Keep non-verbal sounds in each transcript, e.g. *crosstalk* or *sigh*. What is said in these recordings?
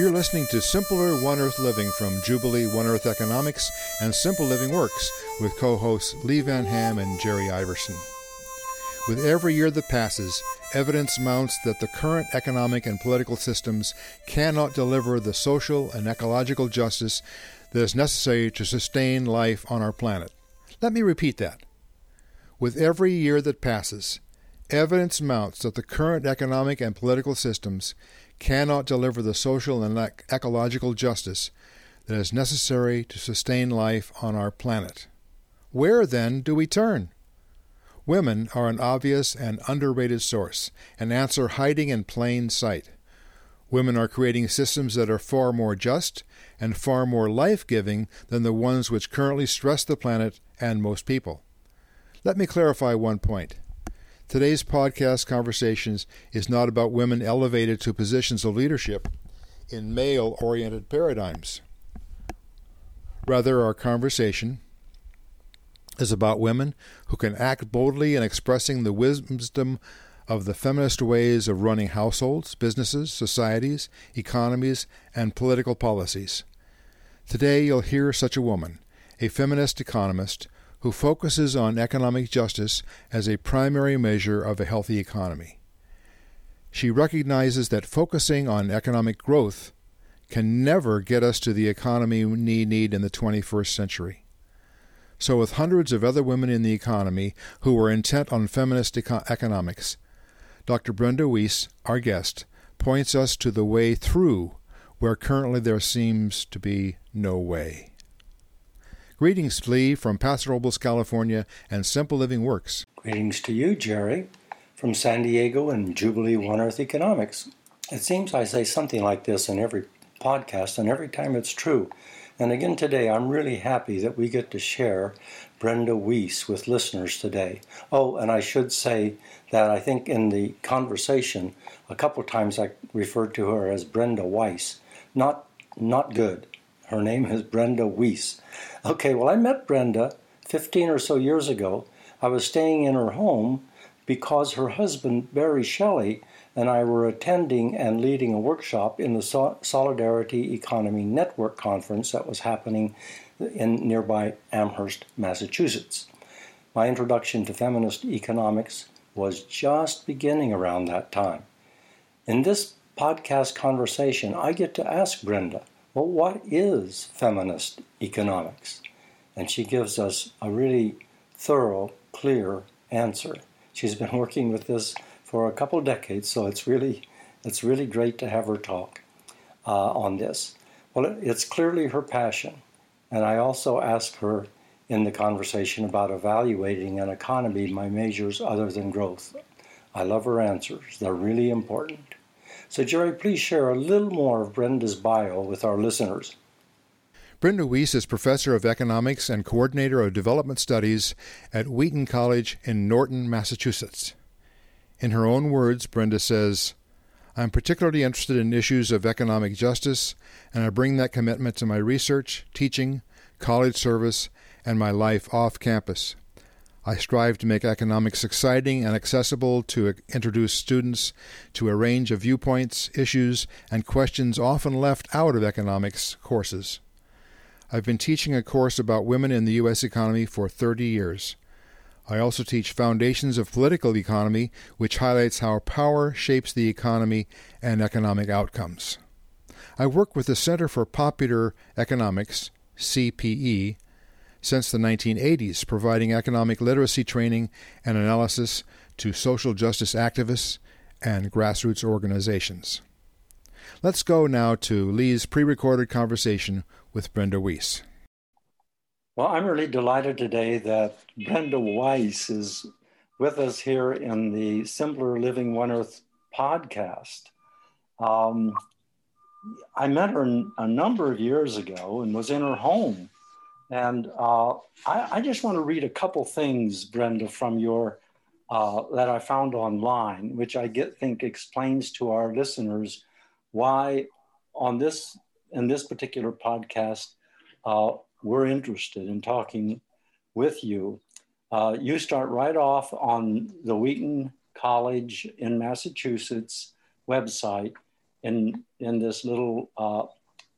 You're listening to Simpler One Earth Living from Jubilee One Earth Economics and Simple Living Works with co hosts Lee Van Ham and Jerry Iverson. With every year that passes, evidence mounts that the current economic and political systems cannot deliver the social and ecological justice that is necessary to sustain life on our planet. Let me repeat that. With every year that passes, evidence mounts that the current economic and political systems cannot deliver the social and ec- ecological justice that is necessary to sustain life on our planet. Where, then, do we turn? Women are an obvious and underrated source, an answer hiding in plain sight. Women are creating systems that are far more just and far more life giving than the ones which currently stress the planet and most people. Let me clarify one point. Today's podcast conversations is not about women elevated to positions of leadership in male oriented paradigms. Rather, our conversation is about women who can act boldly in expressing the wisdom of the feminist ways of running households, businesses, societies, economies, and political policies. Today, you'll hear such a woman, a feminist economist who focuses on economic justice as a primary measure of a healthy economy. She recognizes that focusing on economic growth can never get us to the economy we need in the 21st century. So, with hundreds of other women in the economy who are intent on feminist eco- economics, Dr. Brenda Weiss, our guest, points us to the way through where currently there seems to be no way. Greetings, Lee, from Paso Robles, California, and Simple Living Works. Greetings to you, Jerry, from San Diego and Jubilee One Earth Economics. It seems I say something like this in every podcast, and every time it's true. And again today, I'm really happy that we get to share Brenda Weiss with listeners today. Oh, and I should say that I think in the conversation, a couple times I referred to her as Brenda Weiss. Not, not good. Her name is Brenda Weiss. Okay, well, I met Brenda 15 or so years ago. I was staying in her home because her husband, Barry Shelley, and I were attending and leading a workshop in the Solidarity Economy Network conference that was happening in nearby Amherst, Massachusetts. My introduction to feminist economics was just beginning around that time. In this podcast conversation, I get to ask Brenda well, what is feminist economics? And she gives us a really thorough, clear answer. She's been working with this for a couple decades, so it's really it's really great to have her talk uh, on this. Well, it's clearly her passion, and I also ask her in the conversation about evaluating an economy by measures other than growth. I love her answers; they're really important. So, Jerry, please share a little more of Brenda's bio with our listeners. Brenda Weiss is professor of economics and coordinator of development studies at Wheaton College in Norton, Massachusetts. In her own words, Brenda says, I'm particularly interested in issues of economic justice, and I bring that commitment to my research, teaching, college service, and my life off campus. I strive to make economics exciting and accessible to introduce students to a range of viewpoints, issues, and questions often left out of economics courses. I've been teaching a course about women in the U.S. economy for 30 years. I also teach Foundations of Political Economy, which highlights how power shapes the economy and economic outcomes. I work with the Center for Popular Economics, CPE, since the 1980s, providing economic literacy training and analysis to social justice activists and grassroots organizations. Let's go now to Lee's pre recorded conversation with Brenda Weiss. Well, I'm really delighted today that Brenda Weiss is with us here in the Simpler Living One Earth podcast. Um, I met her a number of years ago and was in her home and uh, I, I, just want to read a couple things, Brenda, from your uh, that I found online, which I get think explains to our listeners why on this in this particular podcast uh, we're interested in talking with you. Uh, you start right off on the Wheaton College in Massachusetts website, in, in this little uh,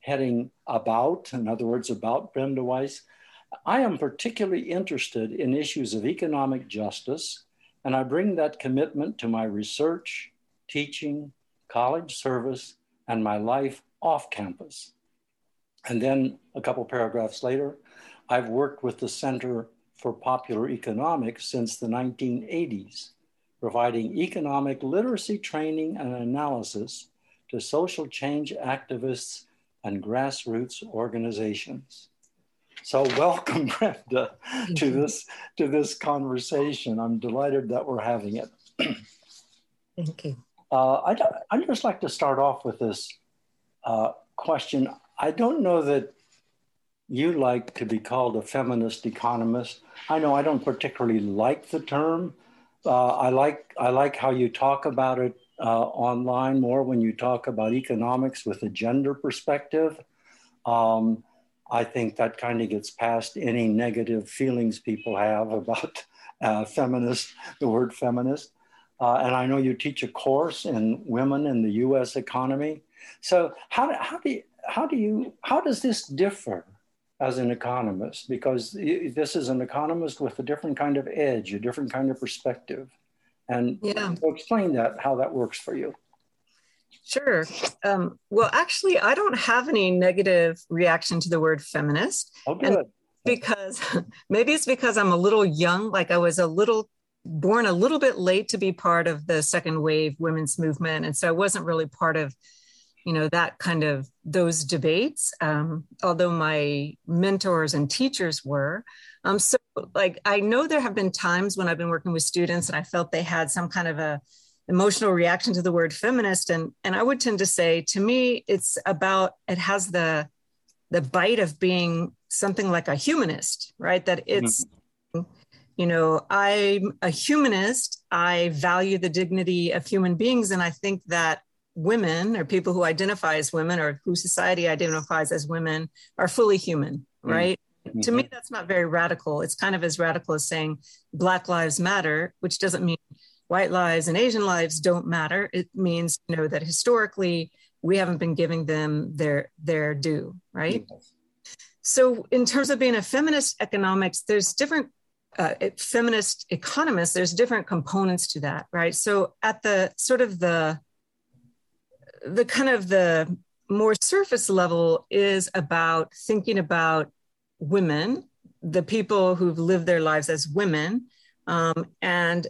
heading about, in other words, about Brenda Weiss. I am particularly interested in issues of economic justice, and I bring that commitment to my research, teaching, college service, and my life off campus. And then a couple paragraphs later, I've worked with the Center for Popular Economics since the 1980s, providing economic literacy training and analysis to social change activists and grassroots organizations. So welcome, *laughs* Brenda, to this to this conversation. I'm delighted that we're having it. *clears throat* Thank you. Uh, I'd, I'd just like to start off with this uh, question. I don't know that you like to be called a feminist economist. I know I don't particularly like the term. Uh, I like I like how you talk about it uh, online more when you talk about economics with a gender perspective. Um, I think that kind of gets past any negative feelings people have about uh, feminist, the word feminist. Uh, and I know you teach a course in women in the U.S. economy. So how, how do how do you how does this differ as an economist? Because this is an economist with a different kind of edge, a different kind of perspective. And yeah. explain that, how that works for you. Sure. Um, well, actually, I don't have any negative reaction to the word feminist. Oh, good. because *laughs* maybe it's because I'm a little young, like I was a little born a little bit late to be part of the second wave women's movement. And so I wasn't really part of you know that kind of those debates um, although my mentors and teachers were um, so like i know there have been times when i've been working with students and i felt they had some kind of a emotional reaction to the word feminist and and i would tend to say to me it's about it has the the bite of being something like a humanist right that it's mm-hmm. you know i'm a humanist i value the dignity of human beings and i think that women or people who identify as women or who society identifies as women are fully human, mm-hmm. right? Mm-hmm. To me, that's not very radical. It's kind of as radical as saying Black Lives Matter, which doesn't mean white lives and Asian lives don't matter. It means, you know, that historically we haven't been giving them their their due, right? Yes. So, in terms of being a feminist economics, there's different uh, feminist economists. There's different components to that, right? So, at the sort of the the kind of the more surface level is about thinking about women, the people who've lived their lives as women, um, and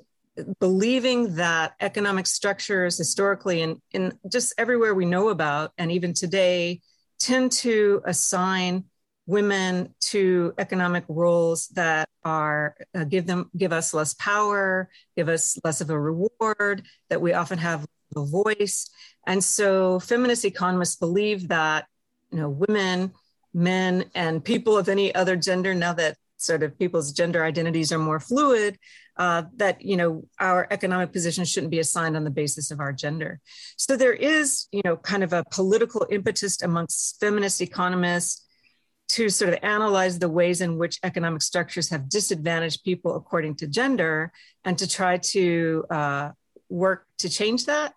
believing that economic structures historically and in just everywhere we know about, and even today, tend to assign women to economic roles that are uh, give them give us less power give us less of a reward that we often have a voice. And so feminist economists believe that, you know, women, men, and people of any other gender, now that sort of people's gender identities are more fluid, uh, that, you know, our economic position shouldn't be assigned on the basis of our gender. So there is, you know, kind of a political impetus amongst feminist economists to sort of analyze the ways in which economic structures have disadvantaged people according to gender and to try to uh, work to change that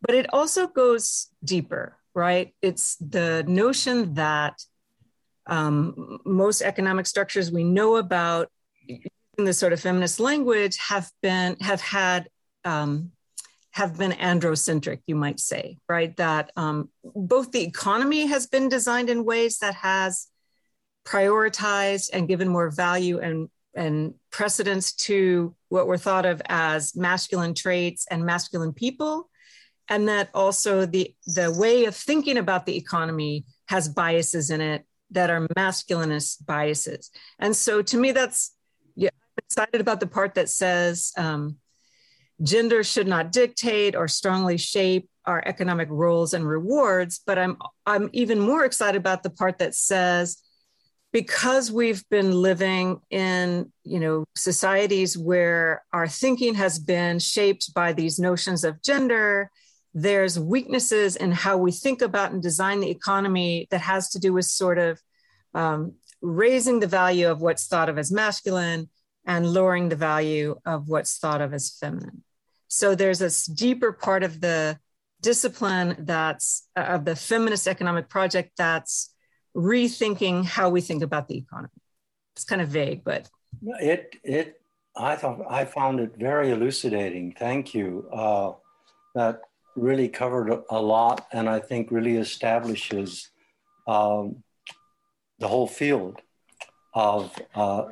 but it also goes deeper, right? It's the notion that um, most economic structures we know about in the sort of feminist language have been have had um, have been androcentric, you might say, right? That um, both the economy has been designed in ways that has prioritized and given more value and and precedence to what were thought of as masculine traits and masculine people and that also the the way of thinking about the economy has biases in it that are masculinist biases. And so to me that's yeah excited about the part that says um, gender should not dictate or strongly shape our economic roles and rewards but i'm i'm even more excited about the part that says because we've been living in you know societies where our thinking has been shaped by these notions of gender there's weaknesses in how we think about and design the economy that has to do with sort of um, raising the value of what's thought of as masculine and lowering the value of what's thought of as feminine. So there's this deeper part of the discipline that's uh, of the feminist economic project that's rethinking how we think about the economy. It's kind of vague, but it it I thought I found it very elucidating. Thank you. Uh, that really covered a lot, and I think really establishes um, the whole field of uh,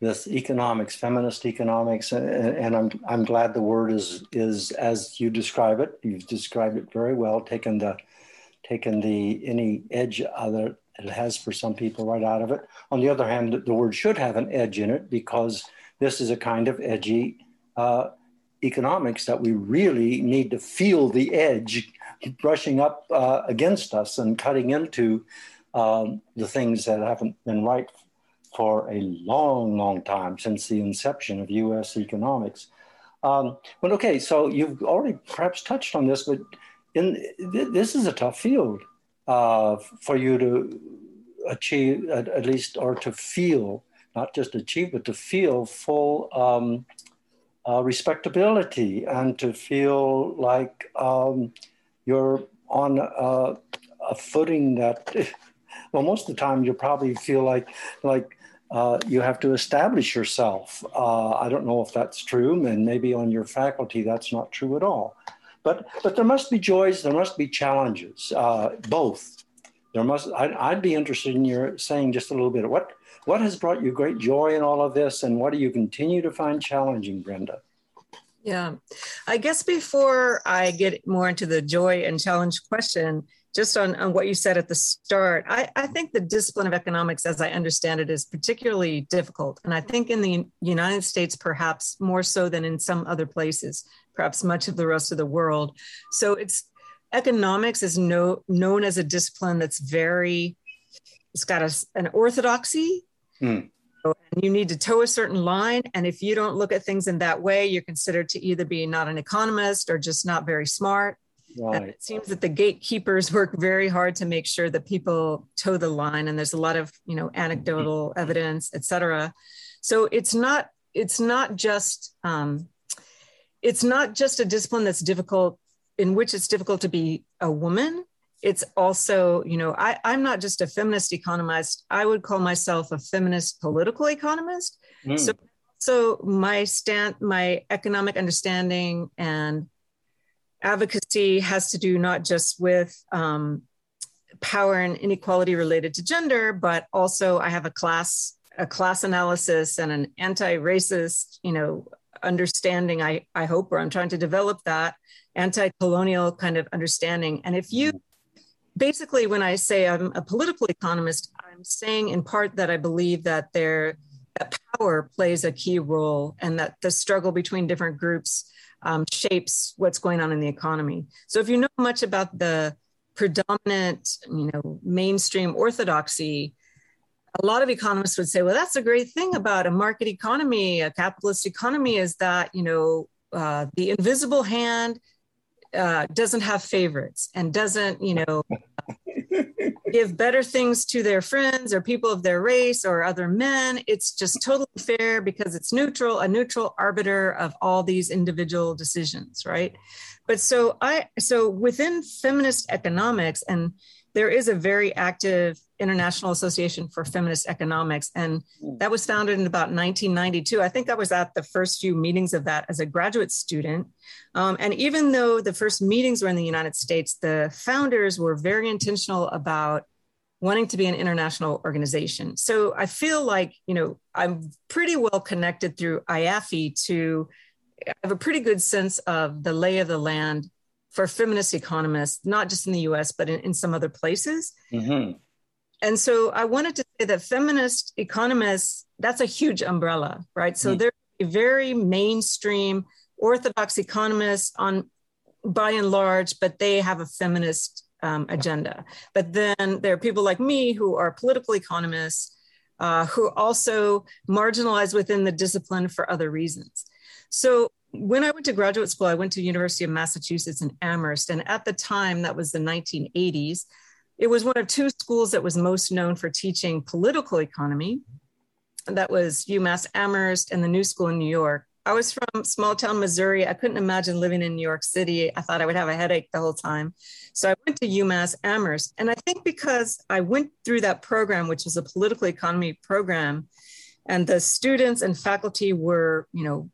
this economics, feminist economics, and, and, I'm I'm glad the word is is as you describe it. You've described it very well. Taken the taken the any edge other it has for some people right out of it. On the other hand, the word should have an edge in it because this is a kind of edgy uh, economics that we really need to feel the edge brushing up uh, against us and cutting into um, the things that haven't been right for a long, long time since the inception of US economics. Um, but okay, so you've already perhaps touched on this, but in, th- this is a tough field uh, for you to achieve, at, at, least, or to feel, not just achieve, but to feel full um, uh, respectability and to feel like um, you're on a, a footing that, *laughs* well, most of the time you probably feel like like uh, you have to establish yourself. Uh, I don't know if that's true, and maybe on your faculty that's not true at all. But but there must be joys, there must be challenges, uh, both. There must. I'd, I'd, be interested in your saying just a little bit. Of what what has brought you great joy in all of this, and what do you continue to find challenging, Brenda? Yeah, I guess before I get more into the joy and challenge question, just on, on what you said at the start, I, I think the discipline of economics, as I understand it, is particularly difficult. And I think in the United States, perhaps more so than in some other places, perhaps much of the rest of the world. So it's economics is no, known as a discipline that's very, it's got a, an orthodoxy. Mm and you need to toe a certain line. And if you don't look at things in that way, you're considered to either be not an economist or just not very smart. Right. And it seems that the gatekeepers *laughs* work very hard to make sure that people toe the line. And there's a lot of, you know, anecdotal evidence, et cetera. So it's not, it's not just, um, it's not just a discipline that's difficult in which it's difficult to be a woman it's also, you know, I, I'm not just a feminist economist. I would call myself a feminist political economist. Mm. So, so my stand, my economic understanding and advocacy has to do not just with um, power and inequality related to gender, but also I have a class a class analysis and an anti-racist, you know, understanding. I I hope, or I'm trying to develop that anti-colonial kind of understanding. And if you basically, when I say I'm a political economist, I'm saying in part that I believe that there that power plays a key role and that the struggle between different groups um, shapes what's going on in the economy. So if you know much about the predominant, you know, mainstream orthodoxy, a lot of economists would say, well, that's a great thing about a market economy, a capitalist economy, is that you know uh, the invisible hand uh, doesn't have favorites and doesn't, you know, *laughs* give better things to their friends or people of their race or other men. It's just totally fair because it's neutral, a neutral arbiter of all these individual decisions, right? But so I, so within feminist economics, and there is a very active International Association for Feminist Economics, and hmm. that was founded in about 1992. I think I was at the first few meetings of that as a graduate student. Um, and even though the first meetings were in the United States, the founders were very intentional about wanting to be an international organization. So I feel like, you know, I'm pretty well connected through IAFFE to I have a pretty good sense of the lay of the land for feminist economists, not just in the US, but in, in some other places. Mm-hmm. And so I wanted to say that feminist economists, that's a huge umbrella, right? So mm-hmm. they're very mainstream orthodox economists on by and large, but they have a feminist um, agenda. But then there are people like me who are political economists uh, who also marginalize within the discipline for other reasons. So when I went to graduate school, I went to University of Massachusetts in Amherst, and at the time, that was the 1980s. It was one of two schools that was most known for teaching political economy. That was UMass Amherst and the New School in New York. I was from small town Missouri. I couldn't imagine living in New York City. I thought I would have a headache the whole time. So I went to UMass Amherst. And I think because I went through that program, which was a political economy program, and the students and faculty were, you know,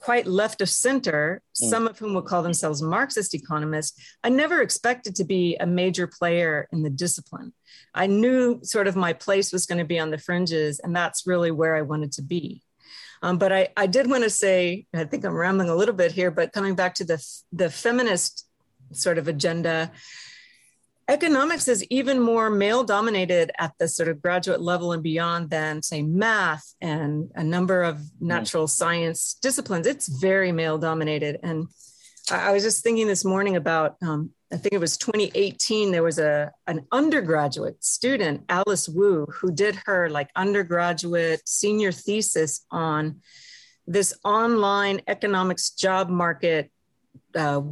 quite left of center, mm. some of whom would call themselves Marxist economists, I never expected to be a major player in the discipline. I knew sort of my place was going to be on the fringes, and that's really where I wanted to be. Um, but I, I did want to say, I think I'm rambling a little bit here, but coming back to the, the feminist sort of agenda, economics is even more male dominated at the sort of graduate level and beyond than say math and a number of natural science disciplines. It's very male dominated. And i was just thinking this morning about um, i think it was 2018 there was a an undergraduate student alice wu who did her like undergraduate senior thesis on this online economics job market uh,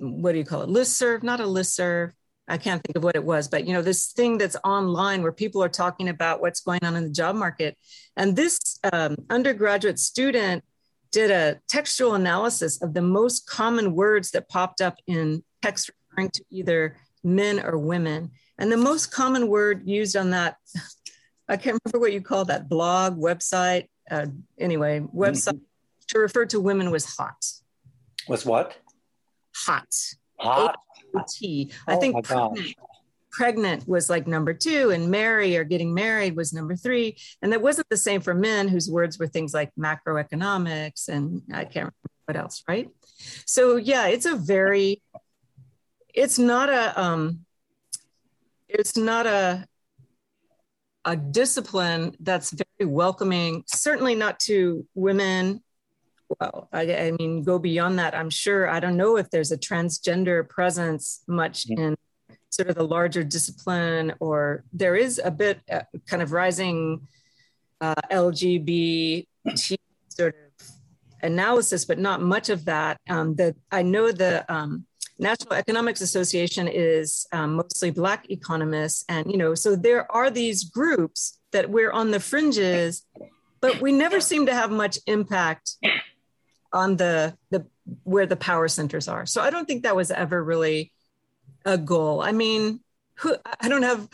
what do you call it? List serve not a list serve I can't think of what it was, but you know, this thing that's online where people are talking about what's going on in the job market. And this um, undergraduate student did a textual analysis of the most common words that popped up in text referring to either men or women. And the most common word used on that, *laughs* I can't remember what you call that blog, website, uh, anyway, website mm-hmm. to refer to women was hot. Was what? Hot. Hot. T. I oh think pregnant, pregnant was like number two, and marry or getting married was number three. And that wasn't the same for men whose words were things like macroeconomics and I can't remember what else, right? So yeah, it's a very, it's not a, um, it's not a, a discipline that's very welcoming, certainly not to women well I, I, mean go beyond that i'm sure. I don't know if there's a transgender presence much mm-hmm. in sort of the larger discipline or there is a bit uh, kind of rising uh, lgbt sort of analysis but not much of that. Um, the, i know the um, national economics association is um, mostly black economists and you know so there are these groups that we're on the fringes but we never seem to have much impact on the the where the power centers are. So I don't think that was ever really a goal. I mean, who I don't have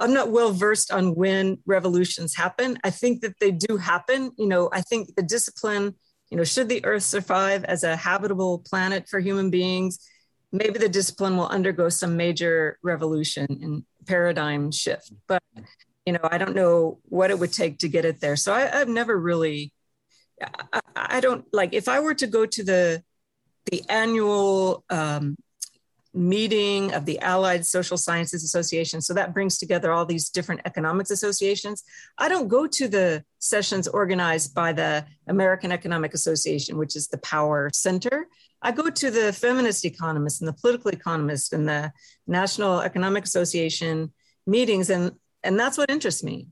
I'm not well versed on when revolutions happen. I think that they do happen. You know, I think the discipline, you know, should the earth survive as a habitable planet for human beings, maybe the discipline will undergo some major revolution and paradigm shift. But you know, I don't know what it would take to get it there. So I, I've never really I, I don't like if I were to go to the the annual um, meeting of the Allied Social Sciences Association. So that brings together all these different economics associations. I don't go to the sessions organized by the American Economic Association, which is the power center. I go to the feminist economists and the political economists and the National Economic Association meetings, and and that's what interests me.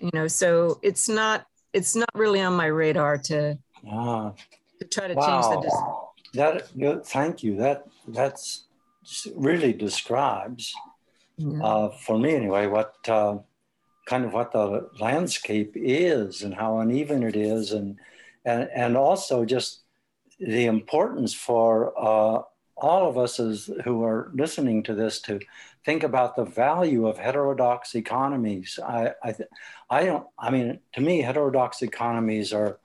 You know, so it's not it's not really on my radar to, ah, to try to wow. change the design. That you thank you. That that's really describes yeah. uh, for me anyway what uh, kind of what the landscape is and how uneven it is and and and also just the importance for uh, all of us as who are listening to this to think about the value of heterodox economies. I, I, I don't. I mean, to me, heterodox economies are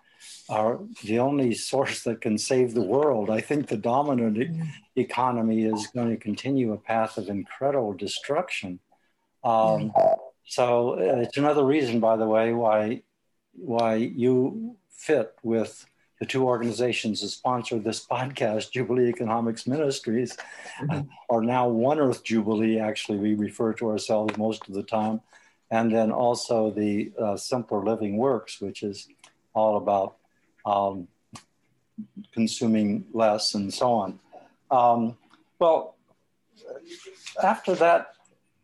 are the only source that can save the world. I think the dominant e- mm. economy is going to continue a path of incredible destruction. Um, mm. so uh, it's another reason, by the way, why why you fit with the two organizations that sponsor this podcast, Jubilee Economics Ministries, mm-hmm. are now One Earth Jubilee. Actually, we refer to ourselves most of the time, and then also the uh, Simpler Living Works, which is all about um, consuming less and so on. Um, well, after that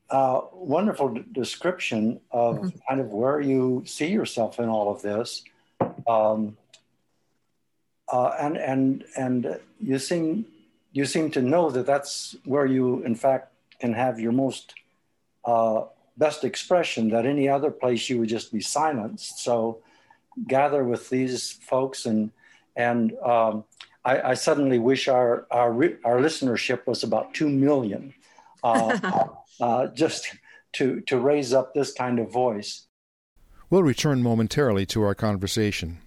uh, wonderful d- description of mm-hmm. kind of where you see yourself in all of this. Um, uh, and and and you seem you seem to know that that's where you in fact can have your most uh, best expression that any other place you would just be silenced so gather with these folks and and um, I, I, suddenly wish our, our, our listenership was about 2 million uh, *laughs* uh, just to, to raise up this kind of voice. We'll return momentarily to our conversation.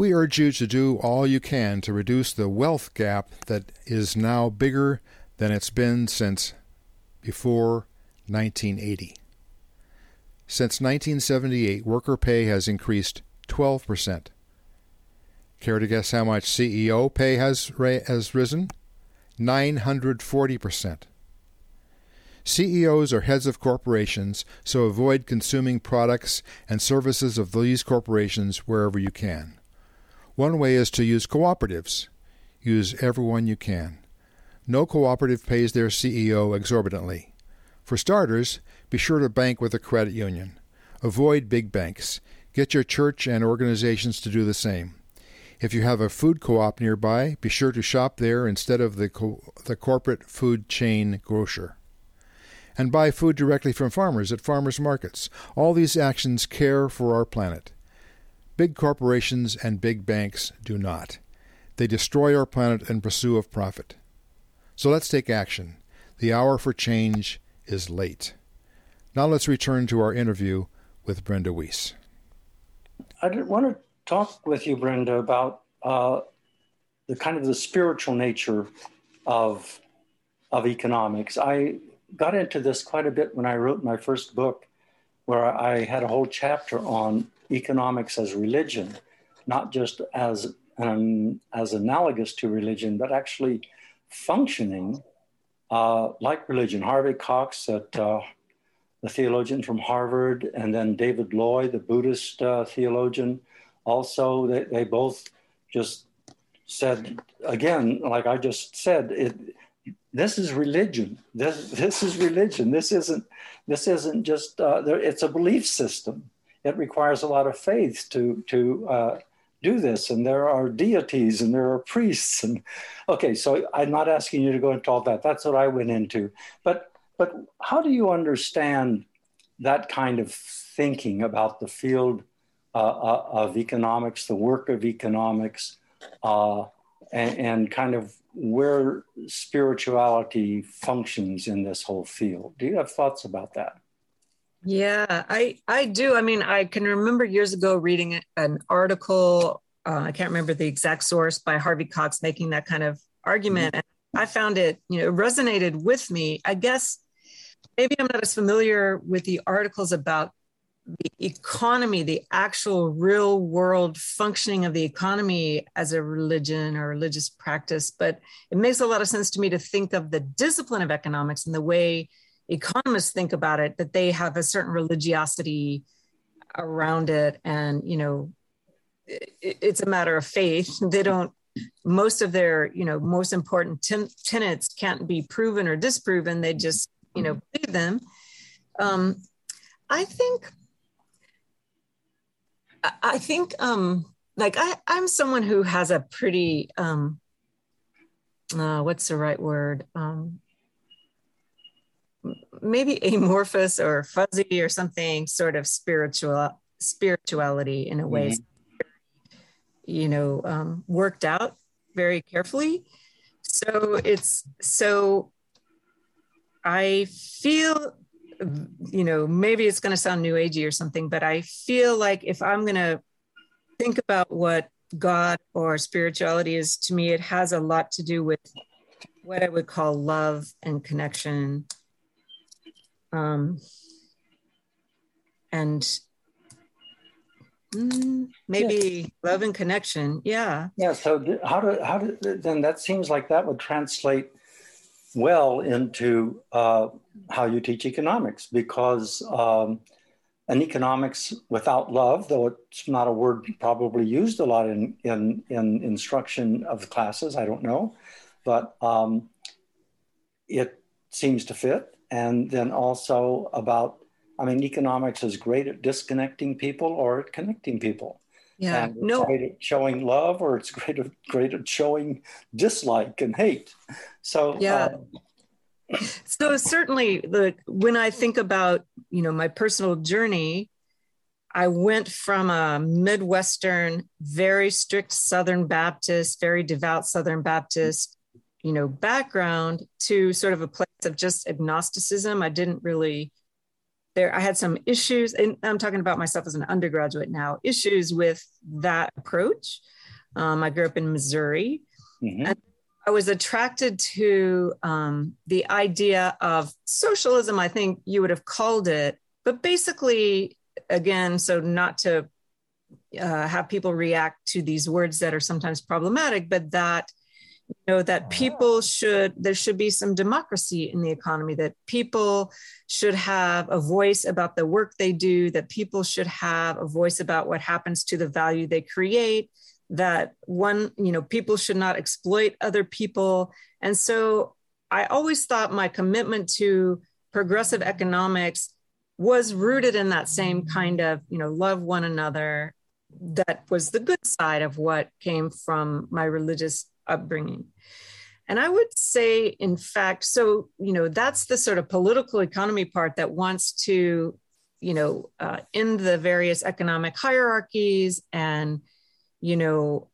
We urge you to do all you can to reduce the wealth gap that is now bigger than it's been since before 1980. Since 1978, worker pay has increased 12%. Care to guess how much CEO pay has, has risen? 940%. CEOs are heads of corporations, so avoid consuming products and services of these corporations wherever you can. One way is to use cooperatives. Use everyone you can. No cooperative pays their CEO exorbitantly. For starters, be sure to bank with a credit union. Avoid big banks. Get your church and organizations to do the same. If you have a food co op nearby, be sure to shop there instead of the, co- the corporate food chain grocer. And buy food directly from farmers at farmers markets. All these actions care for our planet. Big corporations and big banks do not. They destroy our planet in pursuit of profit. So let's take action. The hour for change is late. Now let's return to our interview with Brenda Weiss. I want to talk with you, Brenda, about uh, the kind of the spiritual nature of of economics. I got into this quite a bit when I wrote my first book, where I had a whole chapter on economics as religion, not just as um, as analogous to religion, but actually functioning uh, like religion. Harvey Cox, at, uh, the theologian from Harvard, and then David Loy, the Buddhist uh, theologian, also, they, they both just said, again, like I just said, it, this is religion. This, this is religion. This isn't, this isn't just, uh, there, it's a belief system it requires a lot of faith to to uh, do this, and there are deities and there are priests. And okay, so I'm not asking you to go into all that. That's what I went into. But but how do you understand that kind of thinking about the field uh, uh of economics, the work of economics, uh, and, and kind of where spirituality functions in this whole field? Do you have thoughts about that? Yeah, I I do. I mean, I can remember years ago reading an article. Uh, I can't remember the exact source by Harvey Cox making that kind of argument, mm-hmm. and I found it you know resonated with me. I guess maybe I'm not as familiar with the articles about the economy, the actual real world functioning of the economy as a religion or religious practice, but it makes a lot of sense to me to think of the discipline of economics and the way economists think about it that they have a certain religiosity around it. And you know it, it's a matter of faith. They don't most of their you know most important ten- tenets can't be proven or disproven. They just you know believe them. Um i think i think um like i i'm someone who has a pretty um uh, what's the right word? Um maybe amorphous or fuzzy or something sort of spiritual spirituality in a way. Mm-hmm. you know um, worked out very carefully. So it's so i feel you know maybe it's going to sound new agey or something but i feel like if i'm going to think about what god or spirituality is to me it has a lot to do with what i would call love and connection um, and mm, maybe love and connection. Yeah. Yeah. So how do how do then that seems like that would translate well into uh, how you teach economics because um, an economics without love, though it's not a word probably used a lot in in, in instruction of classes, I don't know, but um, it seems to fit and then also about i mean economics is great at disconnecting people or at connecting people. Yeah. And no. great at showing love or it's great at, great at showing dislike and hate. So yeah. uh, so certainly the when i think about you know my personal journey I went from a Midwestern, very strict Southern Baptist, very devout Southern Baptist, you know, background to sort of a place of just agnosticism. I didn't really there. I had some issues, and I'm talking about myself as an undergraduate now. Issues with that approach. Um, I grew up in Missouri, mm-hmm. and I was attracted to um, the idea of socialism. I think you would have called it, but basically again, so not to uh, have people react to these words that are sometimes problematic, but that you know that oh, people should there should be some democracy in the economy that people should have a voice about the work they do that people should have a voice about what happens to the value they create that one you know people should not exploit other people. And so i always thought my commitment to progressive economics was rooted in that same kind of you know love one another that was the good side of what came from my religious upbringing. And i would say in fact so you know that's the sort of political economy part that wants to you know uh, in the various economic hierarchies and you know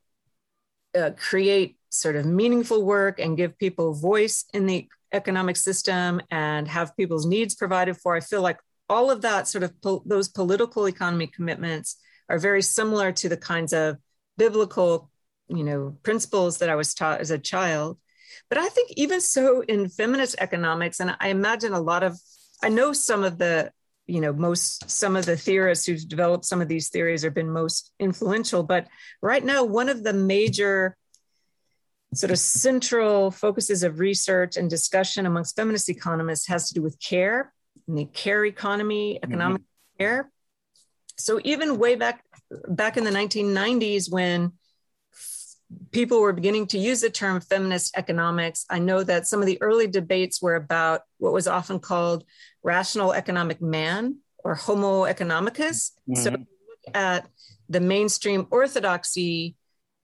uh, create sort of meaningful work and give people voice in the economic system and have people's needs provided for. I feel like all of that sort of po- those political economy commitments are very similar to the kinds of biblical you know principles that i was taught as a child but i think even so in feminist economics and i imagine a lot of i know some of the you know most some of the theorists who've developed some of these theories have been most influential but right now one of the major sort of central focuses of research and discussion amongst feminist economists has to do with care and the care economy, economic mm-hmm. care. So even way back back in the 1990s when people were beginning to use the term feminist economics, I know that some of the early debates were about what was often called rational economic man or homo economicus. Mm-hmm. So look at the mainstream orthodoxy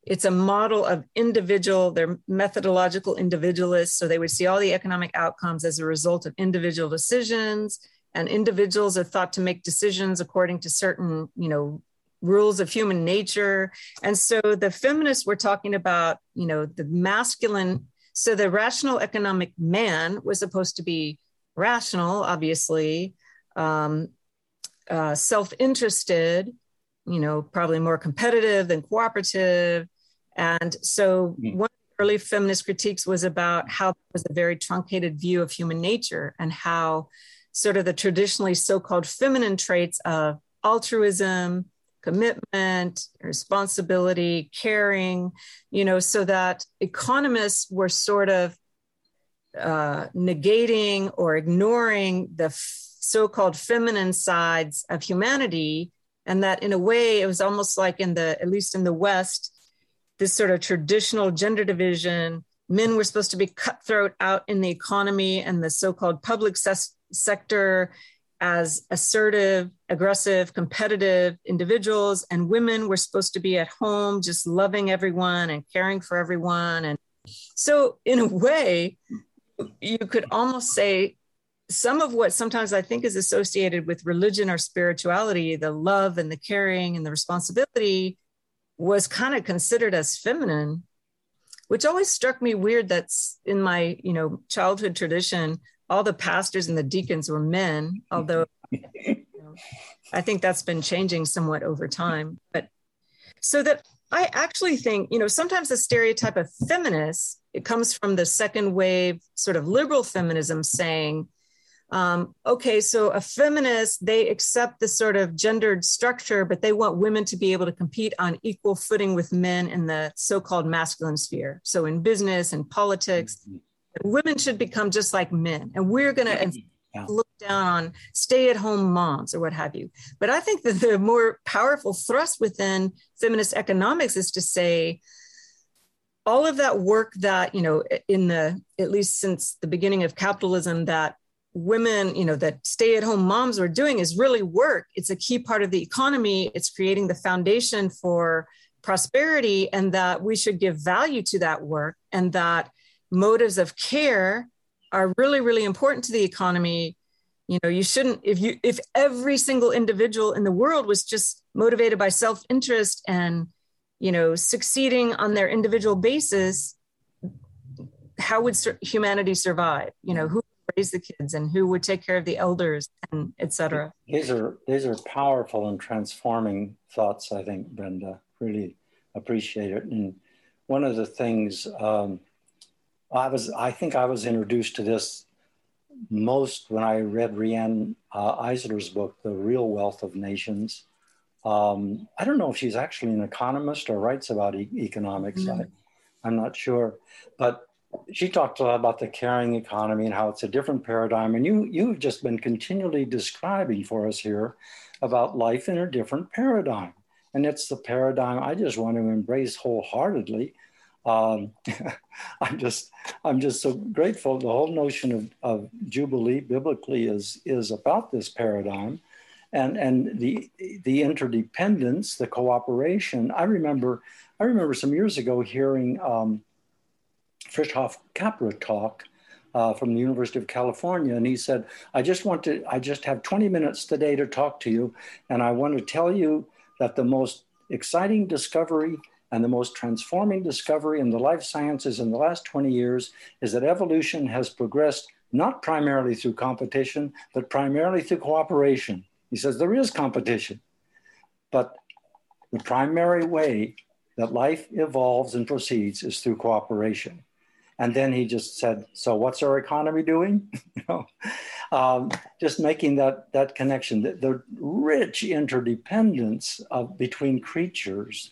it's a model of individual they're methodological individualists so they would see all the economic outcomes as a result of individual decisions and individuals are thought to make decisions according to certain you know rules of human nature and so the feminists were talking about you know the masculine so the rational economic man was supposed to be rational obviously um, uh, self-interested you know, probably more competitive than cooperative. And so mm. one of the early feminist critiques was about how it was a very truncated view of human nature and how sort of the traditionally so-called feminine traits of altruism, commitment, responsibility, caring, you know, so that economists were sort of uh, negating or ignoring the f- so-called feminine sides of humanity. And that in a way it was almost like in the at least in the west this sort of traditional gender division men were supposed to be cutthroat out in the economy and the so-called public ses- sector as assertive aggressive competitive individuals and women were supposed to be at home just loving everyone and caring for everyone and so in a way you could almost say some of what sometimes I think is associated with religion or spirituality, the love and the caring and the responsibility, was kind of considered as feminine, which always struck me weird. That's in my you know childhood tradition. All the pastors and the deacons were men, although *laughs* you know, I think that's been changing somewhat over time. But so that I actually think, you know, sometimes the stereotype of feminist, it comes from the second wave sort of liberal feminism saying, um, okay, so a feminist, they accept this sort of gendered structure, but they want women to be able to compete on equal footing with men in the so called masculine sphere. So in business and politics, mm-hmm. Women should become just like men. And we're going to yeah. look down on stay at home moms or what have you. But I think that the more powerful thrust within feminist economics is to say, all of that work that you know in the at least since the beginning of capitalism that women, you know, that stay at home moms are doing is really work. It's a key part of the economy. It's creating the foundation for prosperity, and that we should give value to that work, and that motives of care are really, really important to the economy. you know you shouldn't if you if every single individual in the world was just motivated by self-interest and you know succeeding on their individual basis how would humanity survive? You know who would raise the kids and who would take care of the elders and etc these are these are powerful and transforming thoughts i think brenda. Really appreciate it. And one of the things um, i was i think i was introduced to this most when I read Riane uh, Eisler's book, The Real Wealth of Nations. Um, I don't know if she's actually an economist or writes about e- economics. Mm-hmm. I, I'm not sure. But she talked a lot about the caring economy and how it's a different paradigm. And you, you've just been continually describing for us here about life in a different paradigm. And it's the paradigm I just want to embrace wholeheartedly um, *laughs* I'm just I'm just so grateful. The whole notion of, of jubilee biblically is is about this paradigm, and and the the interdependence, the cooperation. I remember I remember some years ago hearing um, Fritjof Capra talk. Uh, from the University of California, and he said, "I just want to. I just have 20 minutes today to talk to you, and I want to tell you that the most exciting discovery and the most transforming discovery in the life sciences in the last 20 years is that evolution has progressed not primarily through competition, but primarily through cooperation. He says there is competition, but the primary way that life evolves and proceeds is through cooperation. And then he just said, "So what's our economy doing?" *laughs* you know, um, just making that that connection, the, the rich interdependence of between creatures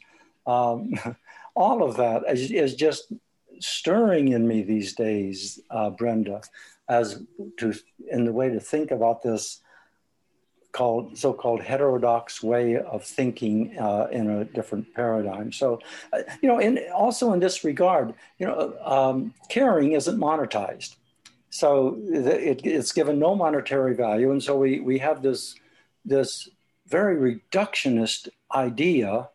um, *laughs* all of that is, is, just stirring in me these days, uh, Brenda, as to in the way to think about this called so-called heterodox way of thinking uh, in a different paradigm. So, uh, you know, and also in this regard, you know, um, caring isn't monetized. So it, it's given no monetary value, and so we we have this this very reductionist idea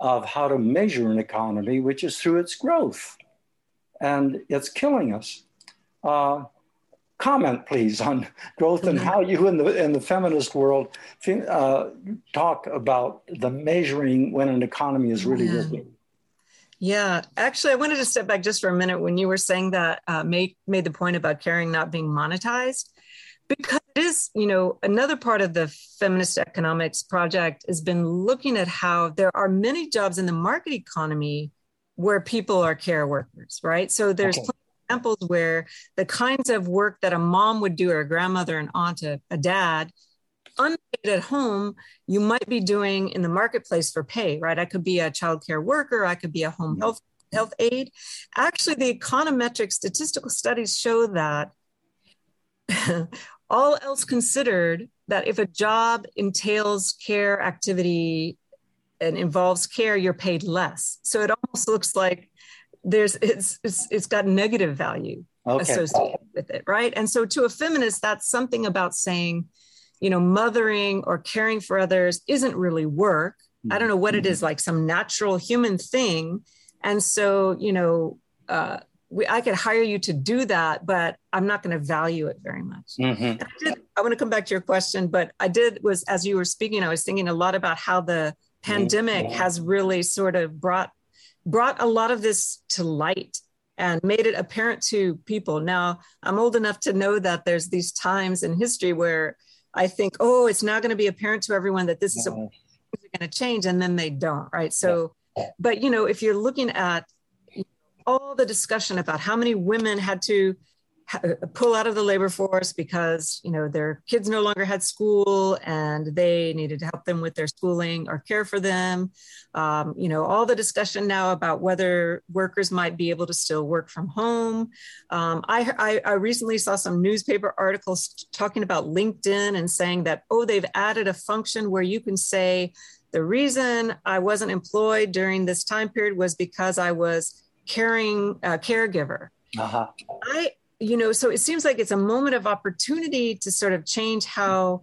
of how to measure an economy, which is through its growth. And it's killing us. Uh, comment, please, on *laughs* growth and how you in the in the feminist world uh, talk about the measuring when an economy is really yeah. working. Yeah, actually, I wanted to step back just for a minute when you were saying that uh, made made the point about caring not being monetized because it is you know another part of the feminist economics project has been looking at how there are many jobs in the market economy where people are care workers right? So there's okay. examples where the kinds of work that a mom would do or a grandmother an aunt a, a dad unpaid at home you might be doing in the marketplace for pay right? I could be a child care worker i could be a home health health aide. Actually the econometric statistical studies show that *laughs* all else considered, that if a job entails care activity and involves care, you're paid less. So it almost looks like there's it's it's, it's got negative value okay. associated with it, right? And so to a feminist, that's something about saying, you know, mothering or caring for others isn't really work. I don't know what it is, mm-hmm. like some natural human thing. And so, you know, uh, we, I could hire you to do that, but I'm not going to value it very much. Mm-hmm. I, did, I want to come back to your question, but I did was as you were speaking, I was thinking a lot about how the pandemic mm-hmm. has really sort of brought brought a lot of this to light and made it apparent to people. Now, I'm old enough to know that there's these times in history where I think, oh, it's now going to be apparent to everyone that this is mm-hmm. going to change, and then they don't, right? So, but you know, if you're looking at all the discussion about how many women had to pull out of the labor force because you know their kids no longer had school and they needed to help them with their schooling or care for them. Um, you know all the discussion now about whether workers might be able to still work from home. Um, I, I, I recently saw some newspaper articles talking about linkedin and saying that oh they've added a function where you can say the reason i wasn't employed during this time period was because i was caring uh, caregiver. Uh-huh. I, you know, so it seems like it's a moment of opportunity to sort of change how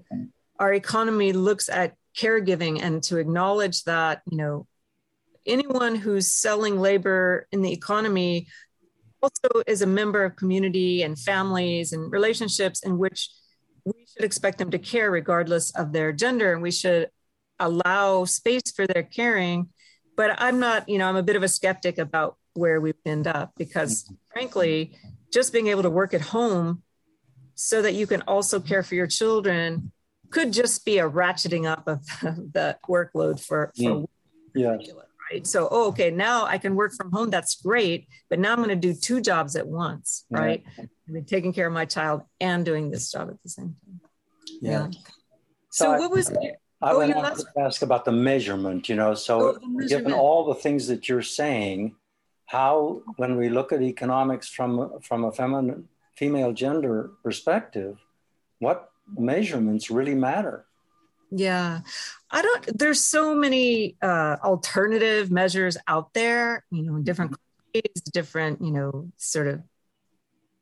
our economy looks at caregiving and to acknowledge that, you know, anyone who's selling labor in the economy also is a member of community and families and relationships in which we should expect them to care regardless of their gender and we should allow space for their caring but i'm not you know i'm a bit of a skeptic about where we end up because mm-hmm. frankly just being able to work at home so that you can also care for your children could just be a ratcheting up of *laughs* the workload for, for mm. yeah. right so oh, okay now i can work from home that's great but now i'm going to do two jobs at once right yeah. I mean, taking care of my child and doing this job at the same time yeah, yeah. so, so I, what was I oh, to ask about the measurement, you know. So, oh, given all the things that you're saying, how, when we look at economics from from a feminine female gender perspective, what measurements really matter? Yeah, I don't. There's so many uh, alternative measures out there. You know, different countries, different you know, sort of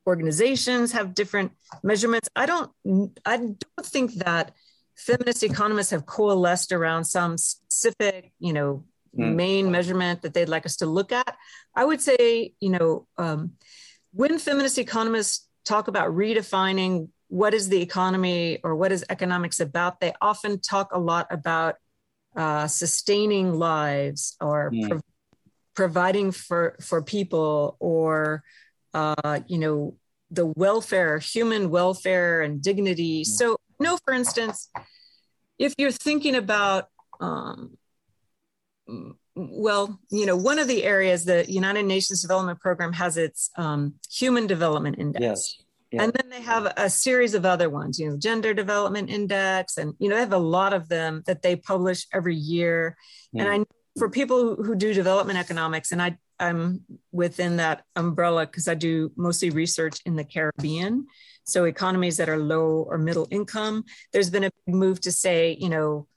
organizations have different measurements. I don't. I don't think that feminist economists have coalesced around some specific, you know, mm. main measurement that they'd like us to look at. I would say, you know, um, when feminist economists talk about redefining what is the economy or what is economics about, they often talk a lot about uh, sustaining lives or mm. pro- providing for for people or uh, you know the welfare, human welfare and dignity. Mm. So know, for instance, if you're thinking about, um, well, you know, one of the areas the United Nations Development Program has its um, Human Development Index. Yes. Yeah. And then they have a series of other ones, you know, Gender Development Index, and you know, they have a lot of them that they publish every year. Mm. And I, know for people who do development economics, and I, I'm within that umbrella because I do mostly research in the Caribbean. So economies that are low or middle income, there's been a move to say, you know,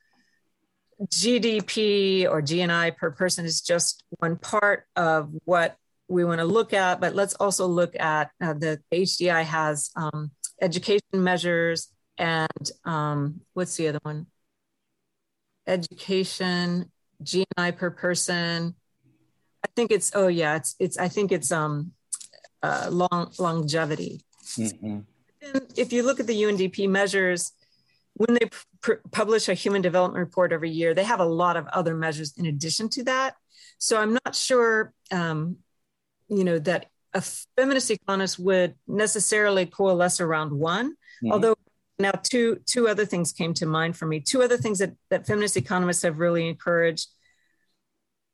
GDP or GNI per person is just one part of what we want to look at, but let's also look at uh, the HDI has um, education measures and um, what's the other one? Education, GNI per person. I think it's oh yeah, it's it's I think it's um uh, long longevity. Mm-hmm if you look at the UNDP measures, when they pr- publish a human development report every year, they have a lot of other measures in addition to that. So I'm not sure, um, you know, that a feminist economist would necessarily coalesce around one. Mm-hmm. Although now two two other things came to mind for me. Two other things that that feminist economists have really encouraged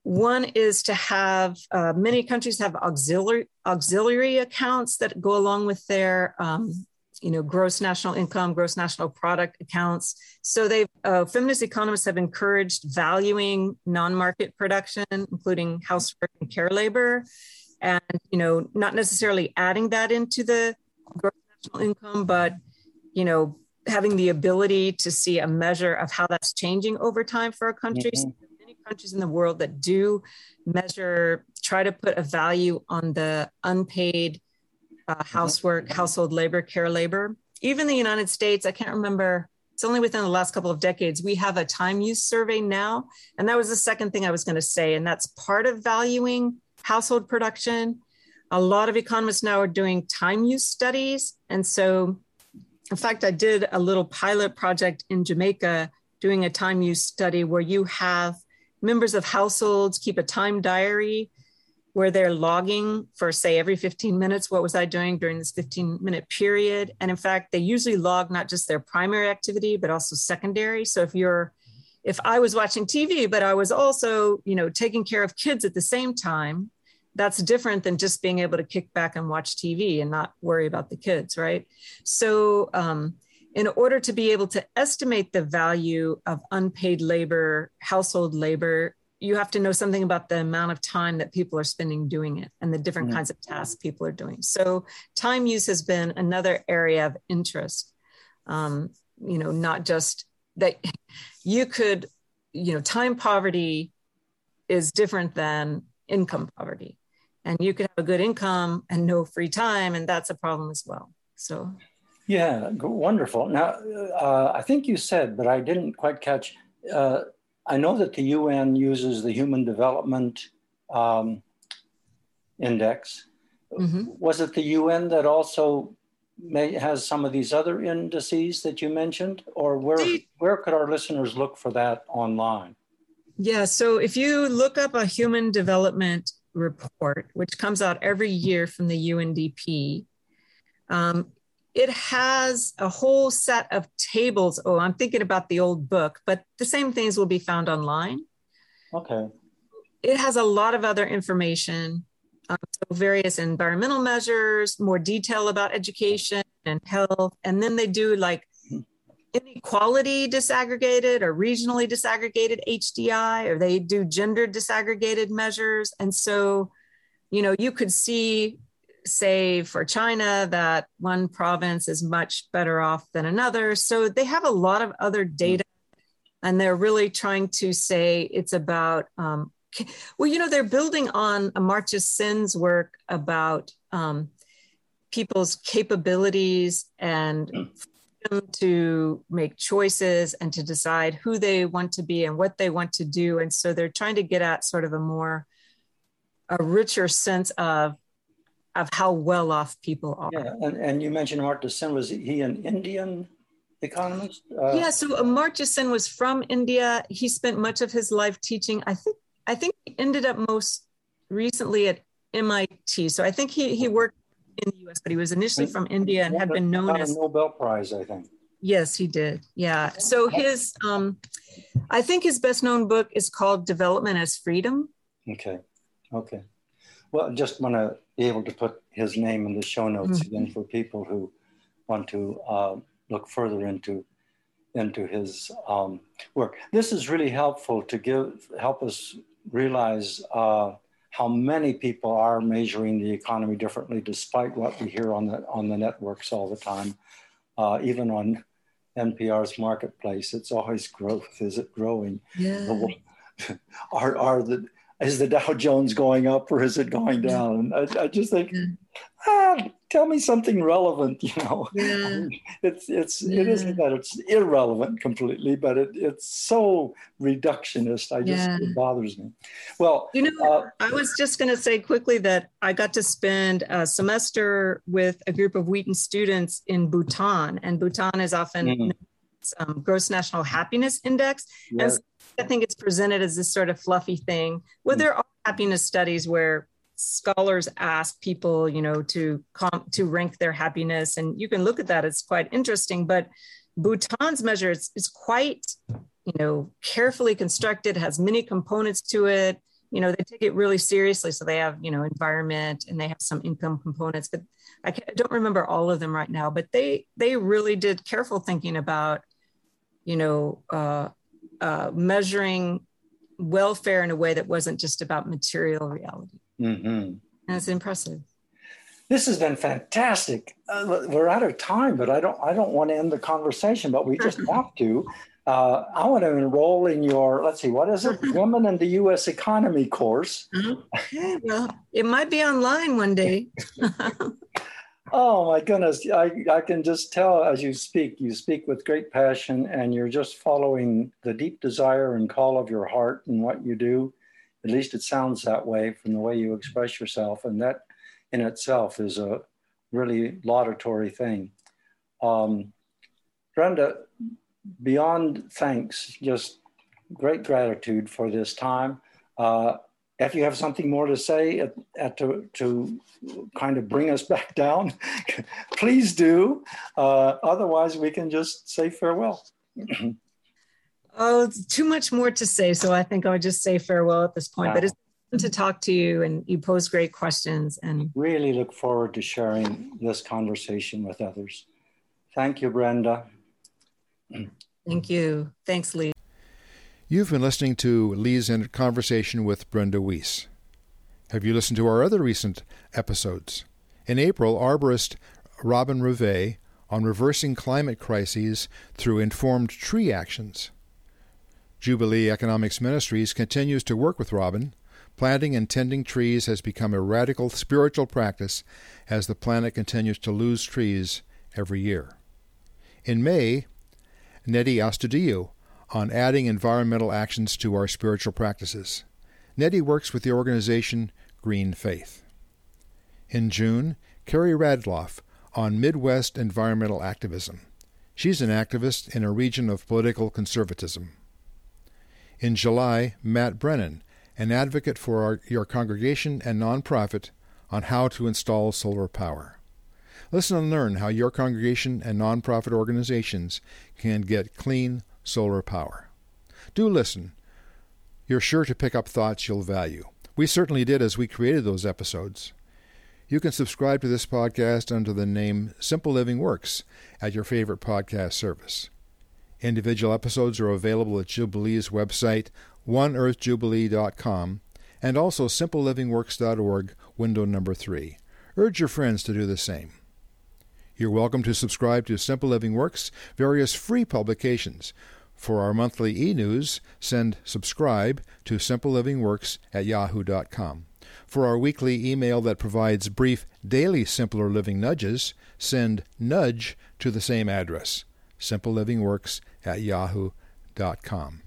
one is to have uh, many countries have auxiliary auxiliary accounts that go along with their um, you know, gross national income, gross national product accounts. So they've, uh, feminist economists have encouraged valuing non-market production, including housework and care labor, and, you know, not necessarily adding that into the gross national income, but, you know, having the ability to see a measure of how that's changing over time for our countries. Mm-hmm. Many countries in the world that do measure, try to put a value on the unpaid uh, mm-hmm. housework, household labor, care labor. Even the United States, I can't remember, it's only within the last couple of decades, we have a time use survey now. And that was the second thing I was going to say. And that's part of valuing household production. A lot of economists now are doing time use studies. And so, in fact, I did a little pilot project in Jamaica doing a time use study where you have members of households keep a time diary where they're logging for say every 15 minutes what was i doing during this 15 minute period? And in fact they usually log not just their primary activity but also secondary. So if you're if i was watching tv but i was also you know taking care of kids at the same time that's different than just being able to kick back and watch tv and not worry about the kids right? So um, in order to be able to estimate the value of unpaid labor household labor you have to know something about the amount of time that people are spending doing it and the different mm-hmm. kinds of tasks people are doing. So time use has been another area of interest. Um, you know, not just that you could, you know, time poverty is different than income poverty. And you could have a good income and no free time, and that's a problem as well. So, yeah, wonderful. Now, uh, I think you said, but I didn't quite catch. Uh, I know that the UN uses the Human Development um, Index. Mm-hmm. Was it the UN that also may, has some of these other indices that you mentioned, or where where could our listeners look for that online? Yeah, so if you look up a human development report, which comes out every year from the UNDP, um, it has a whole set of tables. Oh, I'm thinking about the old book, but the same things will be found online. Okay. It has a lot of other information, um, so various environmental measures, more detail about education and health, and then they do like inequality disaggregated or regionally disaggregated HDI, or they do gender disaggregated measures. And so, you know, you could see, say, for China, that one province is much better off than another. So they have a lot of other data, and they're really trying to say it's about. Um, well, you know, they're building on Amartya Sen's work about um, people's capabilities and freedom to make choices and to decide who they want to be and what they want to do. And so they're trying to get at sort of a more, a richer sense of, of how well off people are. Yeah, and, and you mentioned Amartya Sen. Was he an Indian economist? Uh, yeah, so Amartya Sen was from India. He spent much of his life teaching. I think I think he ended up most recently at MIT. So I think he he worked in the U.S., but he was initially from India and had been known as Nobel Prize, I think. Yes, he did. Yeah. So his, um, I think his best known book is called Development as Freedom. Okay. Okay. Well, just want to be able to put his name in the show notes Mhm. again for people who want to uh, look further into into his um, work. This is really helpful to give help us realize uh, how many people are measuring the economy differently, despite what we hear on the on the networks all the time, uh, even on NPR's marketplace. It's always growth. Is it growing? Yeah. *laughs* are are the is the Dow Jones going up or is it going down? And I, I just think, Yeah. ah, tell me something relevant. You know, *laughs* Yeah. it's it's it Yeah. isn't that it's irrelevant completely, but it, it's so reductionist. I just it bothers me. Well, You know, uh, I was just going to say quickly that I got to spend a semester with a group of Wheaton students in Bhutan, and Bhutan is often Mhm. um, gross national happiness index. yes, I think it's presented as this sort of fluffy thing. Well, Mm. there are happiness studies where scholars ask people, you know, to com- to rank their happiness, and you can look at that. It's quite interesting. But Bhutan's measure is, is quite, you know, carefully constructed. Has many components to it. You know, they take it really seriously. So they have, you know, environment and they have some income components. But I, I don't remember all of them right now. But they they really did careful thinking about, you know. Uh, uh, measuring welfare in a way that wasn't just about material reality. mhm. And it's impressive. this has been fantastic. Uh, we're out of time, but I don't I don't want to end the conversation, but we just *laughs* have to. Uh, I want to enroll in your let's see, what is it? Women in the U.S. Economy course. Okay, well, it might be online one day. *laughs* Oh my goodness. I, I can just tell as you speak, you speak with great passion and you're just following the deep desire and call of your heart and what you do. At least it sounds that way from the way you express yourself. And that in itself is a really laudatory thing. Um, Brenda, beyond thanks, just great gratitude for this time. Uh, if you have something more to say at, at to, to kind of bring us *laughs* back down, *laughs* please do. Uh, otherwise, we can just say farewell. *clears throat* Oh, it's too much more to say. So I think I'll just say farewell at this point. But it's fun to talk to you and you pose great questions. And Really look forward to sharing this conversation with others. Thank you, Brenda. *clears throat* thank you. Thanks, Lee. You've been listening to Lee's Conversation with Brenda Wyss. Have you listened to our other recent episodes? In April, arborist Robin Rivet on reversing climate crises through informed tree actions. Jubilee Economics Ministries continues to work with Robin. Planting and tending trees has become a radical spiritual practice as the planet continues to lose trees every year. In May, Nettie Astudillo on adding environmental actions to our spiritual practices. Nettie works with the organization Green Faith. In June, Carrie Radloff on Midwest environmental activism. She's an activist in a region of political conservatism. In July, Matt Brennan, an advocate for our, your congregation and nonprofit, on how to install solar power. Listen and learn how your congregation and nonprofit organizations can get clean solar power. Do listen. You're sure to pick up thoughts you'll value. We certainly did as we created those episodes. You can subscribe to this podcast under the name Simple Living Works at your favorite podcast service. Individual episodes are available at Jubilee's website, oneearthjubilee.com, and also simplelivingworks.org, window number 3. Urge your friends to do the same. You're welcome to subscribe to Simple Living Works' various free publications. For our monthly e news, send subscribe to simplelivingworks at yahoo.com. For our weekly email that provides brief daily simpler living nudges, send nudge to the same address, simplelivingworks at yahoo.com.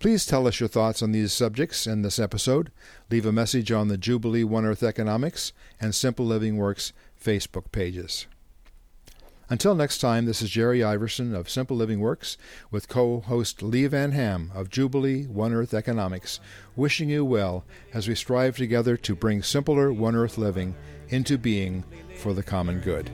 Please tell us your thoughts on these subjects in this episode. Leave a message on the Jubilee One Earth Economics and Simple Living Works Facebook pages. Until next time, this is Jerry Iverson of Simple Living Works with co host Lee Van Ham of Jubilee One Earth Economics, wishing you well as we strive together to bring simpler One Earth living into being for the common good.